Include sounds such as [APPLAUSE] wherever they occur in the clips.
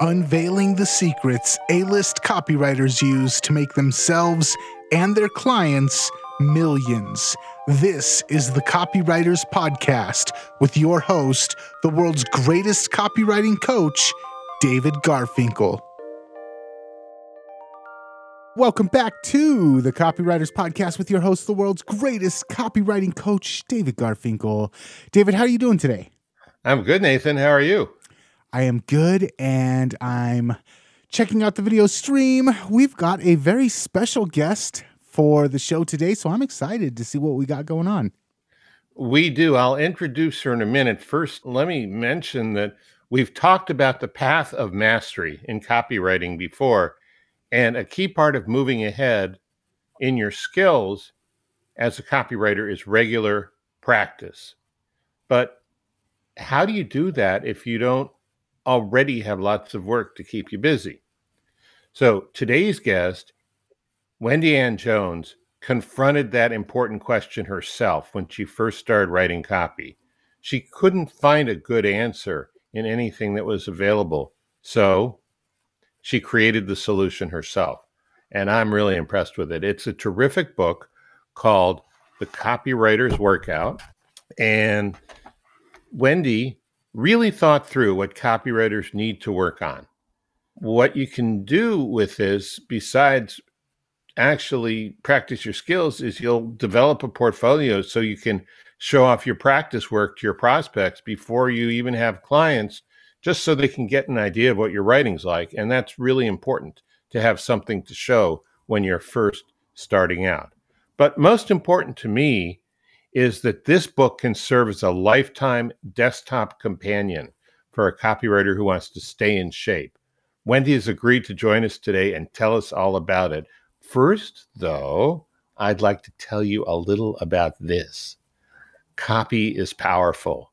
unveiling the secrets A list copywriters use to make themselves and their clients millions. This is the Copywriters Podcast with your host, the world's greatest copywriting coach, David Garfinkel. Welcome back to the Copywriters Podcast with your host, the world's greatest copywriting coach, David Garfinkel. David, how are you doing today? I'm good, Nathan. How are you? I am good and I'm checking out the video stream. We've got a very special guest for the show today, so I'm excited to see what we got going on. We do. I'll introduce her in a minute. First, let me mention that we've talked about the path of mastery in copywriting before, and a key part of moving ahead in your skills as a copywriter is regular practice. But how do you do that if you don't already have lots of work to keep you busy. So today's guest, Wendy Ann Jones, confronted that important question herself when she first started writing copy. She couldn't find a good answer in anything that was available. So she created the solution herself. And I'm really impressed with it. It's a terrific book called The Copywriter's Workout. And Wendy really thought through what copywriters need to work on. What you can do with this, besides actually practice your skills, is you'll develop a portfolio so you can show off your practice work to your prospects before you even have clients, just so they can get an idea of what your writing's like. And that's really important to have something to show when you're first starting out. But most important to me is that this book can serve as a lifetime desktop companion for a copywriter who wants to stay in shape. Wendy has agreed to join us today and tell us all about it. First, though, I'd like to tell you a little about this. Copy is powerful.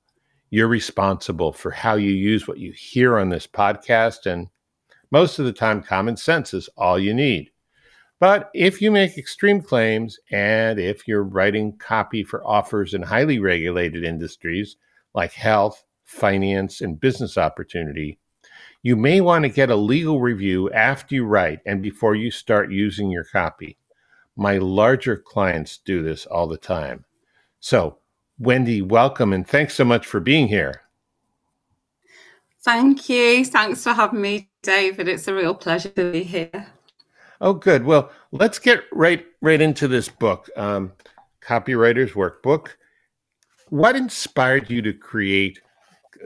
You're responsible for how you use what you hear on this podcast, and most of the time, common sense is all you need. But if you make extreme claims and if you're writing copy for offers in highly regulated industries like health, finance, and business opportunity, you may want to get a legal review after you write and before you start using your copy. My larger clients do this all the time. So, Wendy, welcome and thanks so much for being here. Thank you. Thanks for having me, David. It's a real pleasure to be here. Oh, good. Well, let's get right right into this book, um, Copywriter's Workbook. What inspired you to create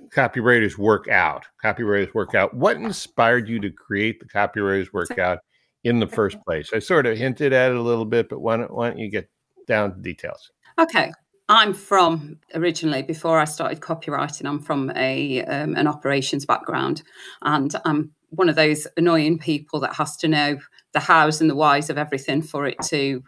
Copywriter's Workout? Copywriter's Workout. What inspired you to create the Copywriter's Workout in the first place? I sort of hinted at it a little bit, but why don't, why don't you get down to details? Okay. I'm from originally before I started copywriting. I'm from a um, an operations background, and I'm one of those annoying people that has to know the hows and the whys of everything for it to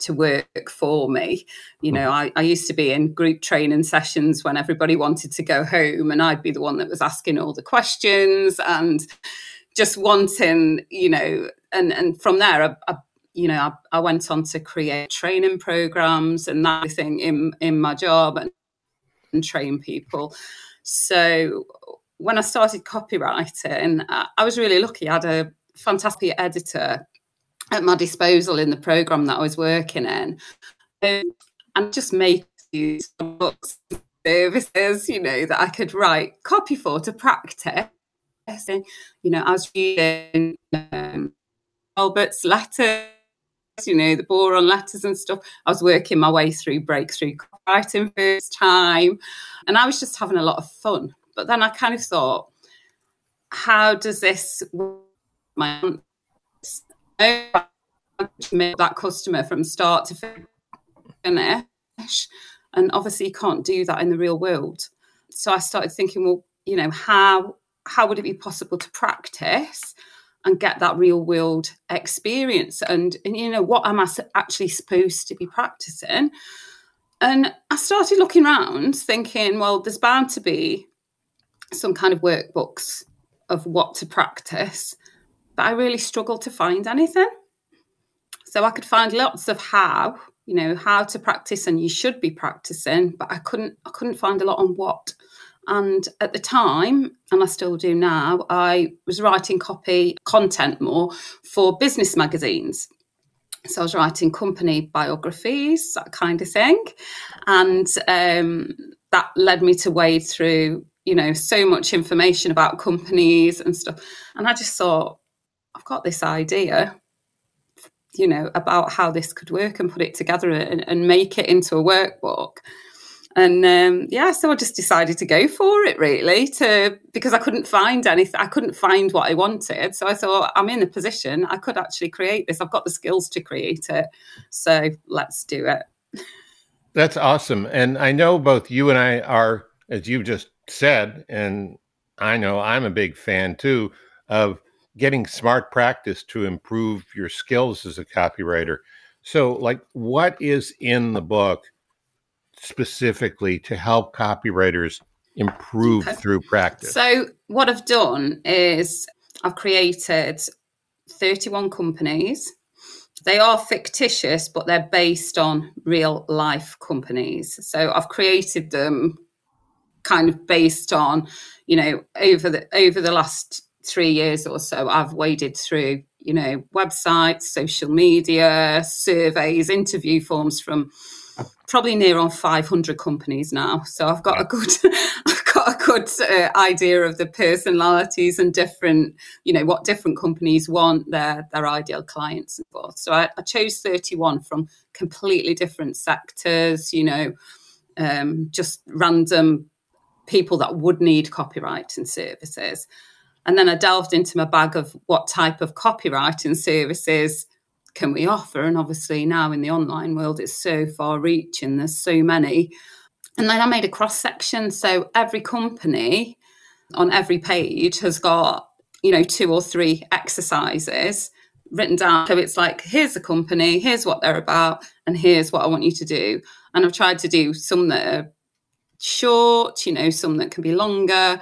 to work for me. You know, I, I, used to be in group training sessions when everybody wanted to go home, and I'd be the one that was asking all the questions and just wanting, you know, and and from there, I, I you know, I, I, went on to create training programs and that thing in in my job and, and train people. So when I started copywriting, I was really lucky. I had a fantastic editor at my disposal in the program that I was working in, um, and just make these books services, you know, that I could write copy for to practice. And, you know, I was reading um, Halbert's letters, you know, the boron letters and stuff. I was working my way through breakthrough writing first time, and I was just having a lot of fun. But then I kind of thought, how does this my that customer from start to finish. And obviously, you can't do that in the real world. So I started thinking, well, you know, how how would it be possible to practice and get that real world experience? And, and you know, what am I actually supposed to be practicing? And I started looking around, thinking, well, there's bound to be some kind of workbooks of what to practice but I really struggled to find anything. So I could find lots of how, you know, how to practice and you should be practicing, but I couldn't I couldn't find a lot on what. And at the time, and I still do now, I was writing copy content more for business magazines. So I was writing company biographies, that kind of thing. And um, that led me to wade through, you know, so much information about companies and stuff. And I just thought, I've got this idea, you know, about how this could work and put it together and, and make it into a workbook. And um, yeah, so I just decided to go for it really to because I couldn't find anything. I couldn't find what I wanted. So I thought I'm in a position I could actually create this. I've got the skills to create it. So let's do it. That's awesome. And I know both you and I are, as you've just said, and I know I'm a big fan too of getting smart practice to improve your skills as a copywriter. So, like, what is in the book specifically to help copywriters improve [LAUGHS] through practice? So, what I've done is I've created 31 companies. They are fictitious, but they're based on real life companies. So, I've created them kind of based on, you know, over the over the last three years or so, I've waded through, you know, websites, social media, surveys, interview forms from probably near on 500 companies now. So I've got a good, [LAUGHS] I've got a good uh, idea of the personalities and different, you know, what different companies want their their ideal clients and forth. So I, I chose 31 from completely different sectors. You know, um, just random people that would need copywriting services. And then I delved into my bag of what type of copywriting services can we offer? And obviously, now in the online world, it's so far reaching, there's so many. And then I made a cross section. So every company on every page has got, you know, two or three exercises written down. So it's like, here's the company, here's what they're about, and here's what I want you to do. And I've tried to do some that are short, you know, some that can be longer.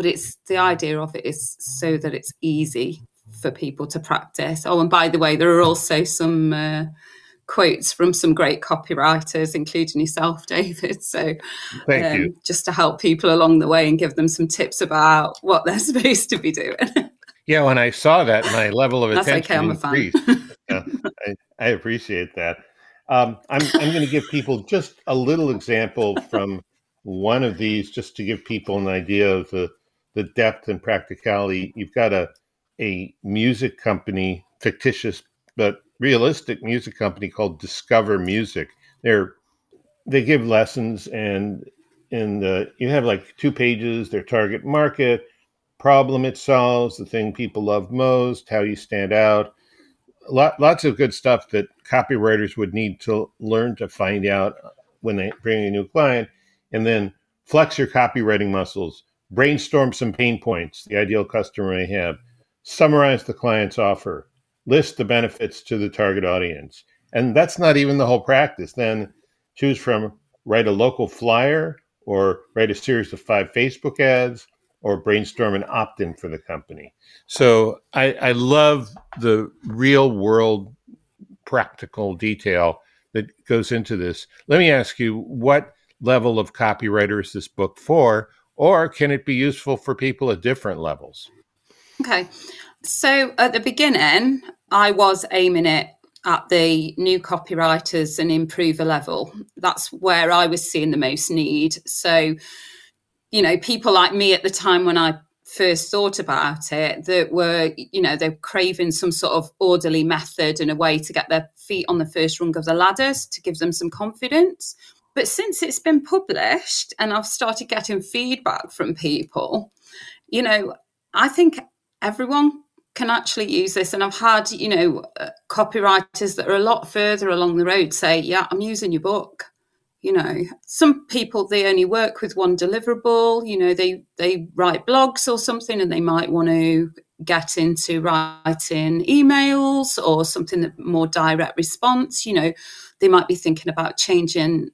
But it's the idea of it is so that it's easy for people to practice. Oh, and by the way, there are also some uh, quotes from some great copywriters, including yourself, [LAUGHS] David. So, Thank um, you. just to help people along the way and give them some tips about what they're [LAUGHS] supposed to be doing. yeah, when I saw that, my [LAUGHS] level of attention okay, increased. yeah, I, I, appreciate that. Um, I'm, I'm going to give people just a little example from one of these, just to give people an idea of the the depth and practicality. You've got a a music company, fictitious but realistic music company called Discover Music. They're they give lessons and and uh, you have like two pages their target market problem it solves the thing people love most how you stand out Lot, lots of good stuff that copywriters would need to learn to find out when they bring a new client and then flex your copywriting muscles brainstorm some pain points the ideal customer may have summarize the client's offer, list the benefits to the target audience. And that's not even the whole practice. Then choose from write a local flyer or write a series of five Facebook ads or brainstorm an opt in for the company. So I, I love the real world practical detail that goes into this. Let me ask you what level of copywriter is this book for, or can it be useful for people at different levels? Okay. So at the beginning, I was aiming it at the new copywriters and improver level. That's where I was seeing the most need. So, you know, people like me at the time when I first thought about it that were, you know, they're craving some sort of orderly method and a way to get their feet on the first rung of the ladders to give them some confidence. But since it's been published and I've started getting feedback from people, you know, I think everyone can actually use this. And I've had, you know, uh, copywriters that are a lot further along the road say, yeah, I'm using your book. You know, some people they only work with one deliverable. You know, they they write blogs or something, and they might want to get into writing emails or something that more direct response. You know, they might be thinking about changing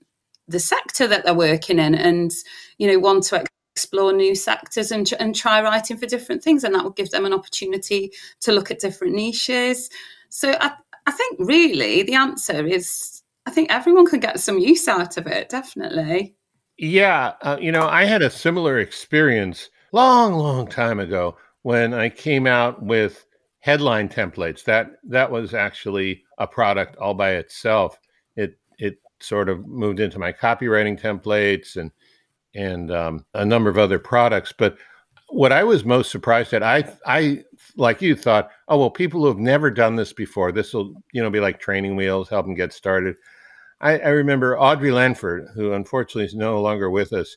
the sector that they're working in, and you know, want to explore new sectors and, and try writing for different things. And that will give them an opportunity to look at different niches. So I, I think really the answer is I think everyone can get some use out of it, definitely. Yeah, uh, you know, I had a similar experience long, long time ago when I came out with headline templates. That that was actually a product all by itself. It it sort of moved into my copywriting templates and and um, a number of other products. But what I was most surprised at, I I like you thought, oh well, people who have never done this before, this will you know be like training wheels, help them get started. I, I remember Audri Lanford, who unfortunately is no longer with us.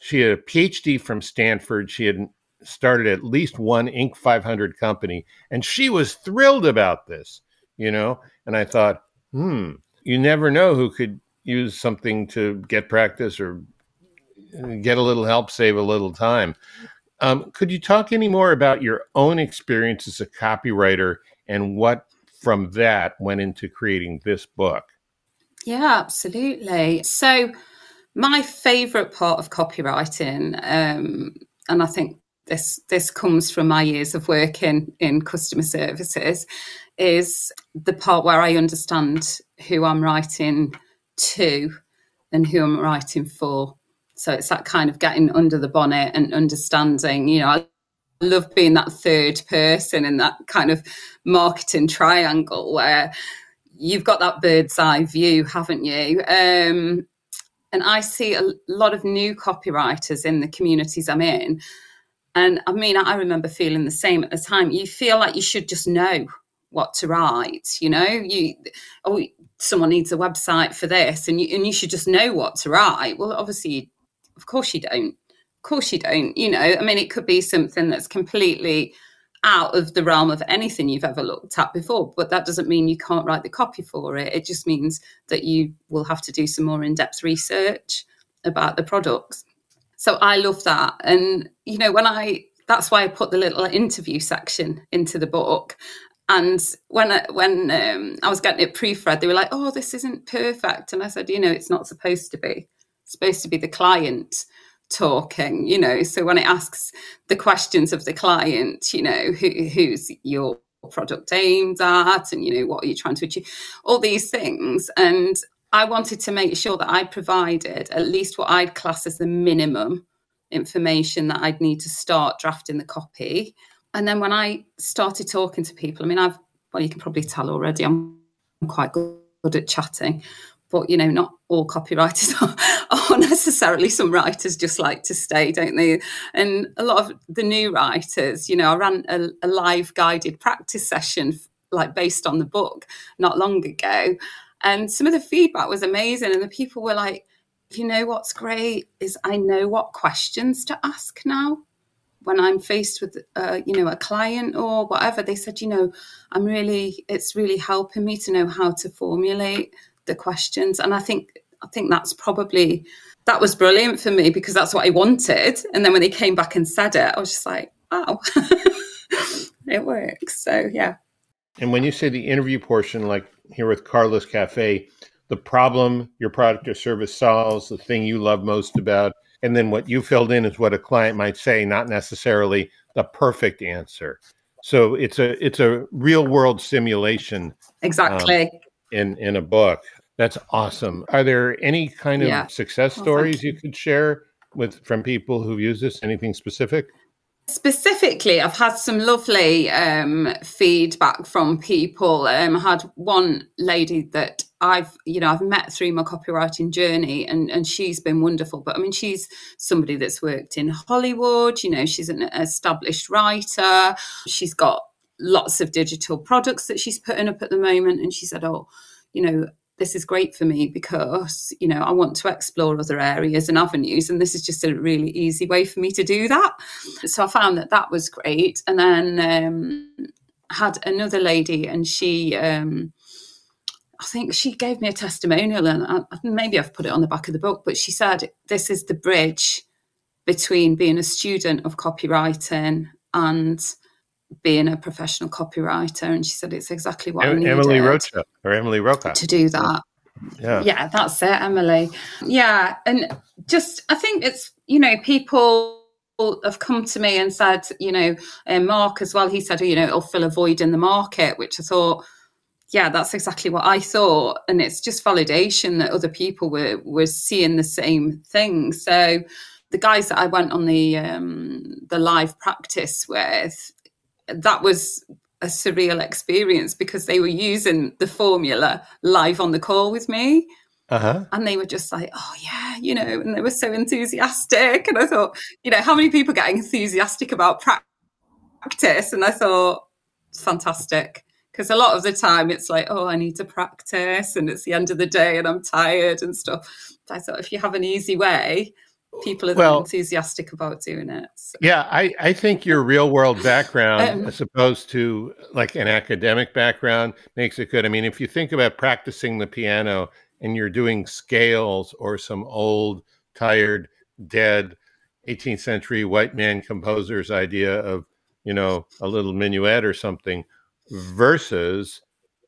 She had a PhD from Stanford. She had started at least one Inc. 500 company, and she was thrilled about this, you know. And I thought, hmm, you never know who could use something to get practice or get a little help, save a little time. Um, could you talk any more about your own experience as a copywriter and what from that went into creating this book? Yeah, absolutely. So, my favorite part of copywriting, um, and I think this this comes from my years of working in customer services, is the part where I understand who I'm writing to and who I'm writing for. So it's that kind of getting under the bonnet and understanding, you know, I love being that third person in that kind of marketing triangle where you've got that bird's eye view, haven't you? Um, and I see a lot of new copywriters in the communities I'm in. And I mean, I remember feeling the same at the time. You feel like you should just know what to write, you know? You oh someone needs a website for this and you and you should just know what to write. Well, obviously of course you don't. Of course you don't, you know. I mean, it could be something that's completely out of the realm of anything you've ever looked at before. But that doesn't mean you can't write the copy for it. It just means that you will have to do some more in depth research about the products. So I love that. And, you know, when I, that's why I put the little interview section into the book. And when I, when um, I was getting it proofread, they were like, "Oh, this isn't perfect," and I said, "You know, it's not supposed to be. It's supposed to be the client talking you know so when it asks the questions of the client you know who, who's your product aimed at and you know what are you trying to achieve all these things and i wanted to make sure that i provided at least what i'd class as the minimum information that i'd need to start drafting the copy. And then when i started talking to people i mean i've well you can probably tell already i'm quite good at chatting but you know not all copywriters [LAUGHS] are, are, necessarily some writers just like to stay don't they? And a lot of the new writers you know i ran a, a live guided practice session like based on the book not long ago and some of the feedback was amazing and the people were like you know what's great is i know what questions to ask now when i'm faced with uh, you know a client or whatever they said you know i'm really it's really helping me to know how to formulate the questions. And I think I think that's probably that was brilliant for me because that's what I wanted. And then when they came back and said it, I was just like, oh, [LAUGHS] it works. So yeah. And when you say the interview portion, like here with Carlos Cafe, the problem your product or service solves, the thing you love most about, and then what you filled in is what a client might say, not necessarily the perfect answer. So it's a it's a real world simulation. Exactly. Um, in in a book. That's awesome. Are there any kind of yeah. success stories you. you could share with from people who've used this? Anything specific? Specifically, I've had some lovely um, feedback from people. Um, I had one lady that I've, you know, I've met through my copywriting journey, and and she's been wonderful. But I mean, she's somebody that's worked in Hollywood. You know, she's an established writer. She's got lots of digital products that she's putting up at the moment, and she said, "Oh, you know, this is great for me because you know I want to explore other areas and avenues, and this is just a really easy way for me to do that. So I found that that was great, and then um, had another lady, and she. Um, I think she gave me a testimonial, and I, maybe I've put it on the back of the book. But she said this is the bridge between being a student of copywriting and being a professional copywriter, and she said it's exactly what em- I needed. Emily Rocha or Emily Roca to do that. Yeah, yeah, that's it, Emily. Yeah, and just I think it's you know people have come to me and said you know and Mark as well. He said you know it'll fill a void in the market, which I thought yeah, that's exactly what I thought. And it's just validation that other people were were seeing the same thing. So the guys that I went on the um, the live practice with, that was a surreal experience because they were using the formula live on the call with me. Uh-huh. And they were just like, oh, yeah, you know, and they were so enthusiastic. And I thought, you know, how many people get enthusiastic about practice? And I thought, fantastic. Because a lot of the time it's like, oh, I need to practice and it's the end of the day and I'm tired and stuff. I thought if you have an easy way, people are well, enthusiastic about doing it. So. Yeah, I, I think your real world background, um, as opposed to like an academic background, makes it good. I mean, if you think about practicing the piano and you're doing scales or some old, tired, dead 18th century white man composer's idea of, you know, a little minuet or something versus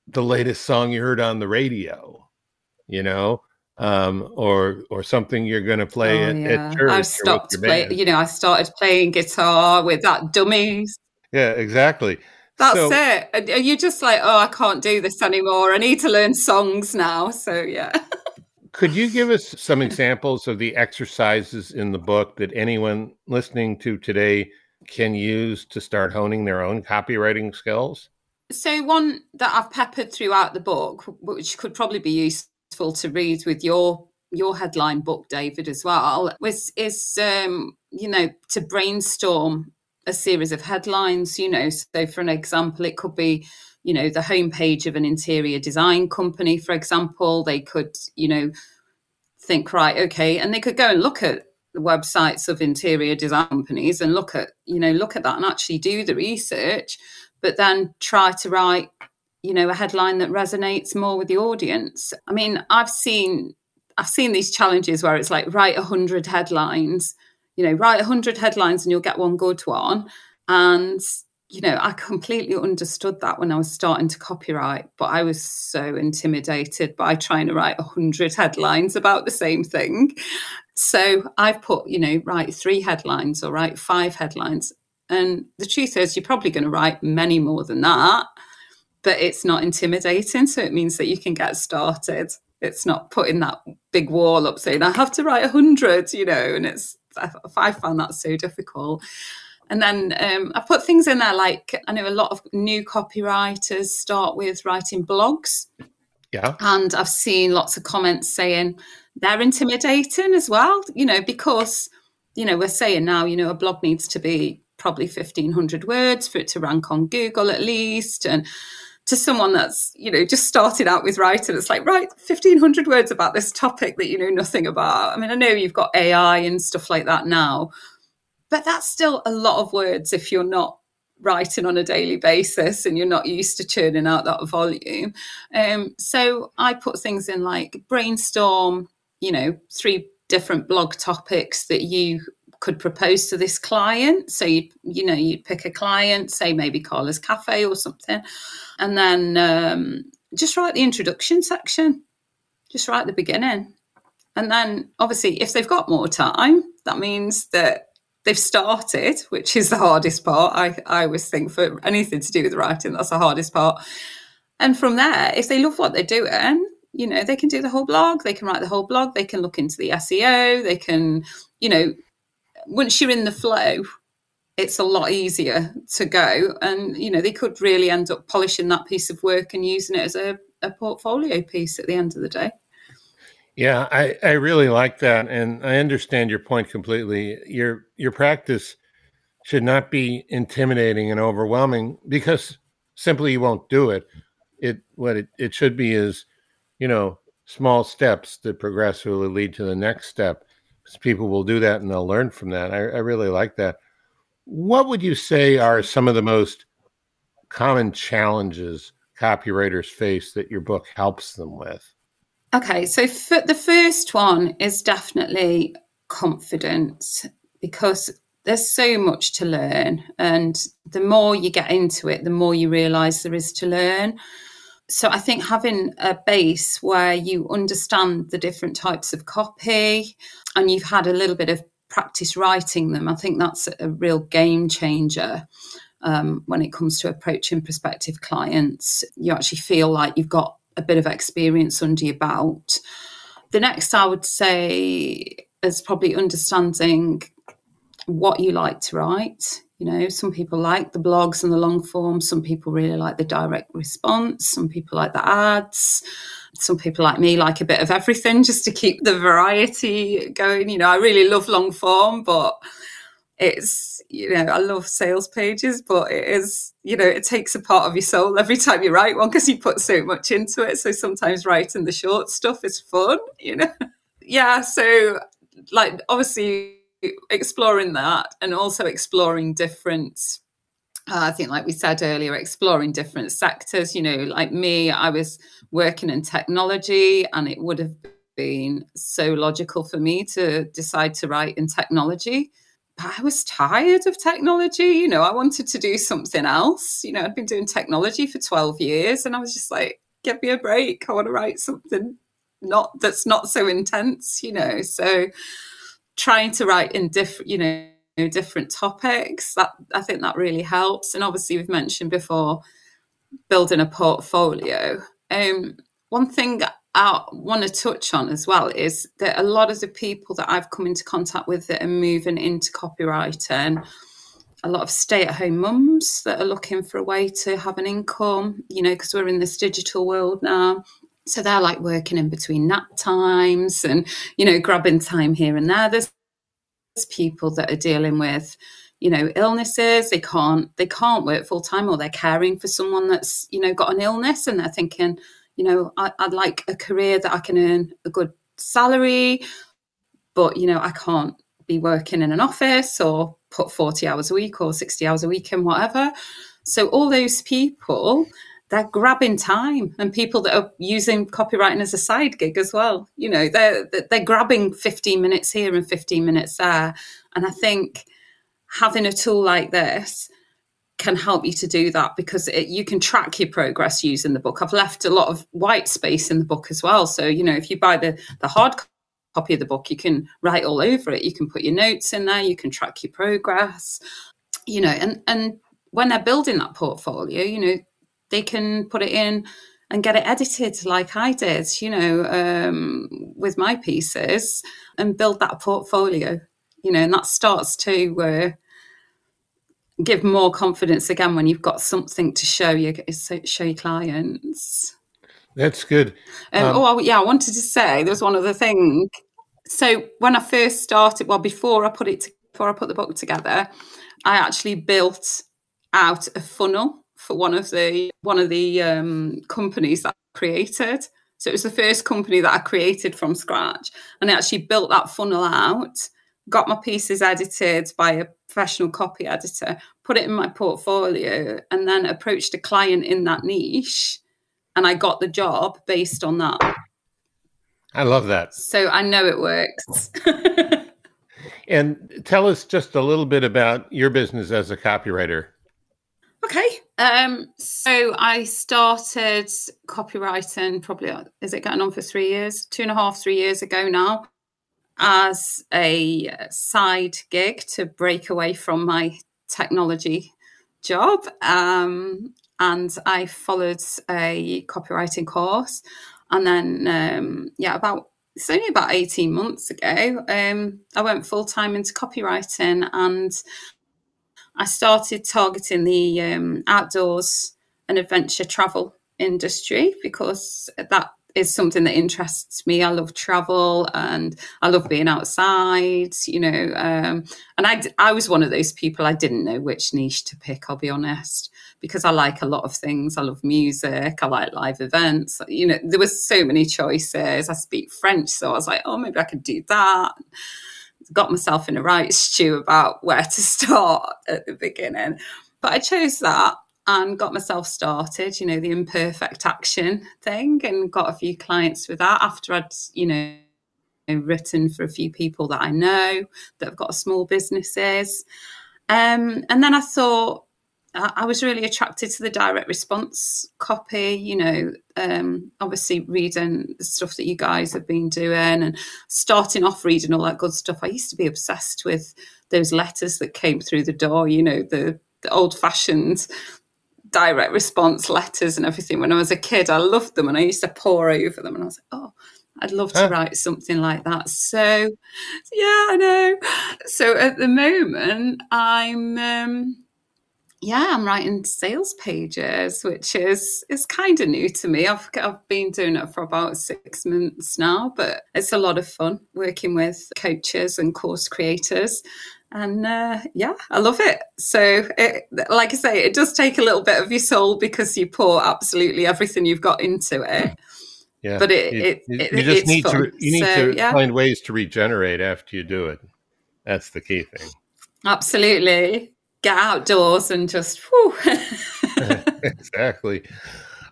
the latest song you heard on the radio, you know, um, or or something you're going to play oh, at, yeah. at, church. I've stopped playing. You know, I started playing guitar with that dummies. Yeah, exactly. That's so, it. And you're just like, oh, I can't do this anymore. I need to learn songs now. So yeah. Could you give us [LAUGHS] some examples of the exercises in the book that anyone listening to today can use to start honing their own copywriting skills? So, one that I've peppered throughout the book, which could probably be useful to read with your your headline book, David, as well, was is um, you know to brainstorm a series of headlines. You know, so for an example, it could be you know the homepage of an interior design company, for example. They could you know think right, okay, and they could go and look at the websites of interior design companies and look at you know look at that and actually do the research but then try to write you know a headline that resonates more with the audience. I mean i've seen i've seen these challenges where it's like write 100 headlines you know write 100 headlines and you'll get one good one. And you know i completely understood that when i was starting to copyright but i was so intimidated by trying to write 100 headlines about the same thing. So i've put you know write three headlines or write five headlines. And the truth is, you're probably going to write many more than that, but it's not intimidating. So it means that you can get started. It's not putting that big wall up saying, I have to write 100, you know, and it's, I found that so difficult. And then um, I put things in there like I know a lot of new copywriters start with writing blogs. Yeah. And I've seen lots of comments saying they're intimidating as well, you know, because, you know, we're saying now, you know, a blog needs to be probably 1500 words for it to rank on Google at least. And to someone that's, you know, just started out with writing, it's like, write 1500 words about this topic that you know nothing about. I mean, I know you've got AI and stuff like that now, but that's still a lot of words if you're not writing on a daily basis and you're not used to churning out that volume. Um, so I put things in like brainstorm, you know, three different blog topics that you could propose to this client. So you you know you'd pick a client, say maybe Carla's Cafe or something, and then um, just write the introduction section, just write the beginning, and then obviously if they've got more time, that means that they've started, which is the hardest part. I I always think for anything to do with writing, that's the hardest part. And from there, if they love what they're doing, you know, they can do the whole blog, they can write the whole blog, they can look into the SEO, they can, you know, once you're in the flow, it's a lot easier to go. And, you know, they could really end up polishing that piece of work and using it as a, a portfolio piece at the end of the day. Yeah, I, I really like that. And I understand your point completely. Your your practice should not be intimidating and overwhelming because simply you won't do it. It what it, it should be is, you know, small steps that progressively lead to the next step people will do that and they'll learn from that. I, I really like that. What would you say are some of the most common challenges copywriters face that your book helps them with? Okay, so the first one is definitely confidence because there's so much to learn. And the more you get into it, the more you realize there is to learn so I think having a base where you understand the different types of copy and you've had a little bit of practice writing them, I think that's a real game changer. um, when it comes to approaching prospective clients. You actually feel like you've got a bit of experience under your belt. The next, I would say, is probably understanding what you like to write. You know, some people like the blogs and the long form. Some people really like the direct response. Some people like the ads. Some people like me like a bit of everything just to keep the variety going. You know, I really love long form, but it's you know i love sales pages but it is you know it takes a part of your soul every time you write one because you put so much into it so sometimes writing the short stuff is fun you know [LAUGHS] yeah so like obviously exploring that and also exploring different uh, I think, like we said earlier, exploring different sectors. You know, like me, I was working in technology, and it would have been so logical for me to decide to write in technology. But I was tired of technology. You know, I wanted to do something else. You know, I'd been doing technology for 12 years, and I was just like, give me a break. I want to write something not that's not so intense, you know. So trying to write in different, you know, different topics. That I think that really helps. And obviously, we've mentioned before building a portfolio. Um, one thing I want to touch on as well is that a lot of the people that I've come into contact with that are moving into copywriting, a lot of stay-at-home mums that are looking for a way to have an income. You know, because we're in this digital world now. So they're like working in between nap times and, you know, grabbing time here and there. There's people that are dealing with you know illnesses they can't they can't work full time or they're caring for someone that's you know got an illness and they're thinking you know I, would like a career that i can earn a good salary but you know i can't be working in an office or put 40 hours a week or 60 hours a week and whatever so all those people they're grabbing time and people that are using copywriting as a side gig as well. You know they're they're grabbing 15 minutes here and 15 minutes there. And i think having a tool like this can help you to do that because it, you can track your progress using the book. I've left a lot of white space in the book as well. So you know if you buy the the hard copy of the book you can write all over it. You can put your notes in there. You can track your progress. You know and and when they're building that portfolio you know they can put it in and get it edited like I did, you know, um, with my pieces and build that portfolio, you know, and that starts to uh, give more confidence again when you've got something to show you show your clients. That's good. Um, um, oh yeah, I wanted to say there was one other thing. So when I first started, well, before I put it before I put the book together, I actually built out a funnel for one of the one of the um, companies that I created. So it was the first company that I created from scratch, and I actually built that funnel out. Got my pieces edited by a professional copy editor, put it in my portfolio, and then approached a client in that niche, and I got the job based on that. I love that. So I know it works. [LAUGHS] and tell us just a little bit about your business as a copywriter. Okay. Um, so I started copywriting probably, is it going on for three years? Two and a half, three years ago now, as a side gig to break away from my technology job. Um, and I followed a copywriting course. And then, um, yeah, about it's only about 18 months ago, um, I went full time into copywriting and I started targeting the um, outdoors and adventure travel industry because that is something that interests me. I love travel and I love being outside, you know. Um, and I, I was one of those people I didn't know which niche to pick, I'll be honest, because I like a lot of things. I love music, I like live events. You know, there was so many choices. I speak French, so I was like, oh, maybe I could do that got myself in a right stew about where to [LAUGHS] start at the beginning. But I chose that and got myself started, you know, the imperfect action thing, and got a few clients with that after I'd, you know, written for a few people that I know that have got small businesses. Um, and then I thought, I was really attracted to the direct response copy, you know, um, obviously reading the stuff that you guys have been doing and starting off reading all that good stuff. I used to be obsessed with those letters that came through the door, you know, the the old fashioned direct response letters and everything when I was a kid. I loved them and I used to pore over them and I was like, oh, I'd love to huh. write something like that. So, yeah, I know. So at the moment, I'm, um, yeah, I'm writing sales pages, which is is kind of new to me. I've I've been doing it for about six months now, but it's a lot of fun working with coaches and course creators and uh, yeah, I love it. So, it, like I say, it does take a little bit of your soul because you pour absolutely everything you've got into it. Yeah, but it, you, it, it you just need fun. to you need so, to yeah. find ways to regenerate after you do it. That's the key thing. Absolutely, get outdoors and just [LAUGHS] exactly.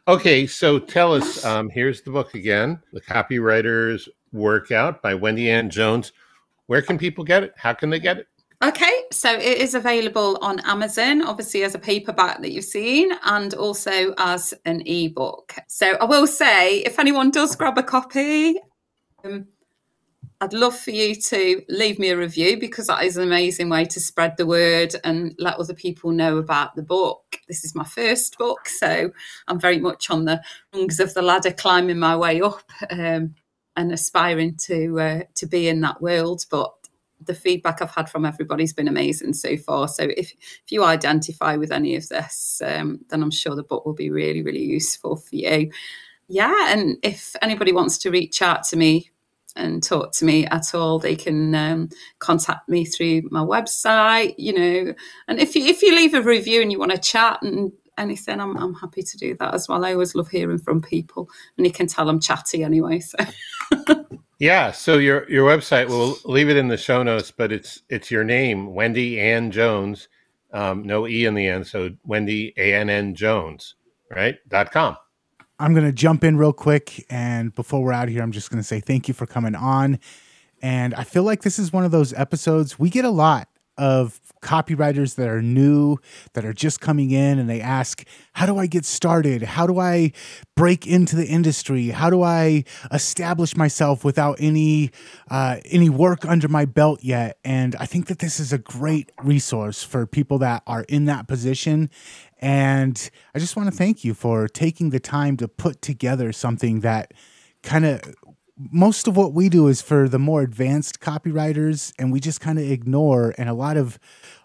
Okay, so tell us. Um, here's the book again: The Copywriter's Workout by Wendy Ann Jones. Where can people get it? How can they get it? Okay, so it is available on Amazon, obviously as a paperback that you've seen, and also as an ebook. So I will say, if anyone does grab a copy, um, I'd love for you to leave me a review because that is an amazing way to spread the word and let other people know about the book. This is my first book, so I'm very much on the rungs of the ladder, climbing my way up. Um, and aspiring to uh, to be in that world, but the feedback I've had from everybody's been amazing so far. So if if you identify with any of this, um, then I'm sure the book will be really really useful for you. Yeah, and if anybody wants to reach out to me and talk to me at all, they can um, contact me through my website. You know, and if you if you leave a review and you want to chat and anything, I'm I'm happy to do that as well. I always love hearing from people, and you can tell I'm chatty anyway. So. [LAUGHS] Yeah, so your your website we'll leave it in the show notes, but it's it's your name, Wendy Ann Jones, um, no e in the end, so Wendy A N N Jones, right? dot com. I'm gonna jump in real quick, and before we're out here, I'm just gonna say thank you for coming on. And I feel like this is one of those episodes we get a lot of copywriters that are new, that are just coming in, and they ask, How do I get started? How do I break into the industry? How do I establish myself without any uh, any work under my belt yet? And I think that this is a great resource for people that are in that position. And I just want to thank you for taking the time to put together something that kind of most of what we do is for the more advanced copywriters and we just kind of ignore and a lot of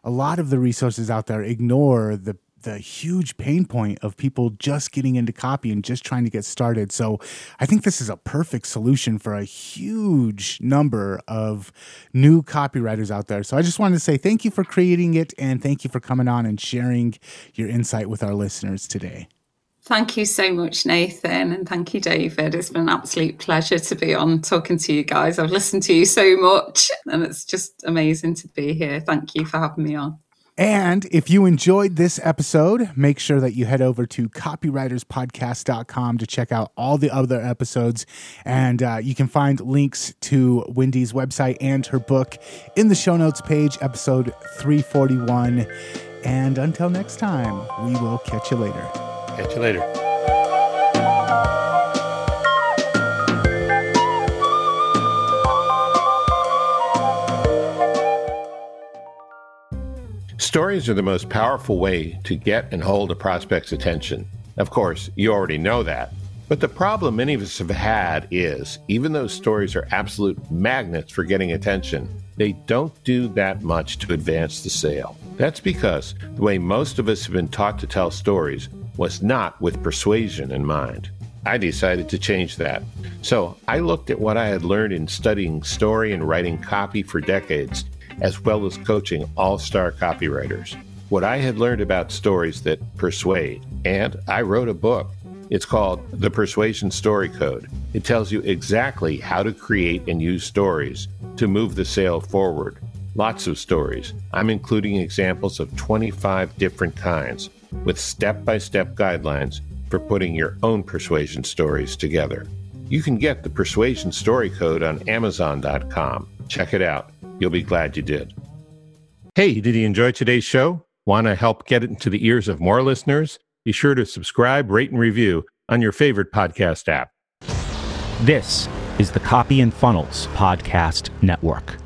a lot of the resources out there ignore the the huge pain point of people just getting into copy and just trying to get started. So I think this is a perfect solution for a huge number of new copywriters out there. So I just wanted to say thank you for creating it and thank you for coming on and sharing your insight with our listeners today. Thank you so much, Nathan, and thank you, David. It's been an absolute pleasure to be on talking to you guys. I've listened to you so much, and it's just amazing to be here. Thank you for having me on. And if you enjoyed this episode, make sure that you head over to copywriterspodcast.com to check out all the other episodes. And uh, you can find links to Wendy's website and her book in the show notes page, episode 341. And until next time, we will catch you later. Catch you later. Stories are the most powerful way to get and hold a prospect's attention. Of course, you already know that. But the problem many of us have had is, even though stories are absolute magnets for getting attention, they don't do that much to advance the sale. That's because the way most of us have been taught to tell stories was not with persuasion in mind. I decided to change that. So I looked at what I had learned in studying story and writing copy for decades, as well as coaching all star copywriters. What I had learned about stories that persuade, and I wrote a book. It's called The Persuasion Story Code. It tells you exactly how to create and use stories to move the sale forward. Lots of stories. I'm including examples of 25 different kinds with step by step guidelines for putting your own persuasion stories together. You can get the Persuasion Story Code on Amazon.com. Check it out. You'll be glad you did. Hey, did you enjoy today's show? Want to help get it into the ears of more listeners? Be sure to subscribe, rate, and review on your favorite podcast app. This is the Copy and Funnels Podcast Network.